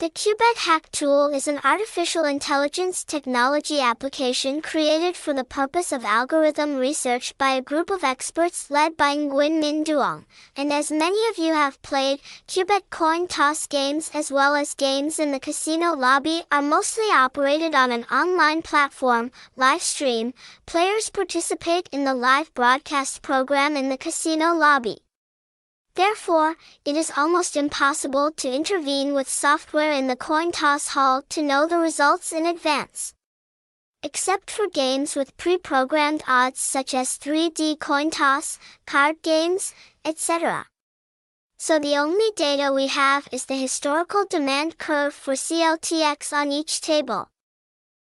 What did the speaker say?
The Kubet Hack tool is an artificial intelligence technology application created for the purpose of algorithm research by a group of experts led by Nguyen Minh Duong. And as many of you have played, Kubet coin toss games as well as games in the casino lobby are mostly operated on an online platform, live stream. Players participate in the live broadcast program in the casino lobby. Therefore, it is almost impossible to intervene with software in the coin toss hall to know the results in advance. Except for games with pre-programmed odds such as 3D coin toss, card games, etc. So the only data we have is the historical demand curve for CLTX on each table.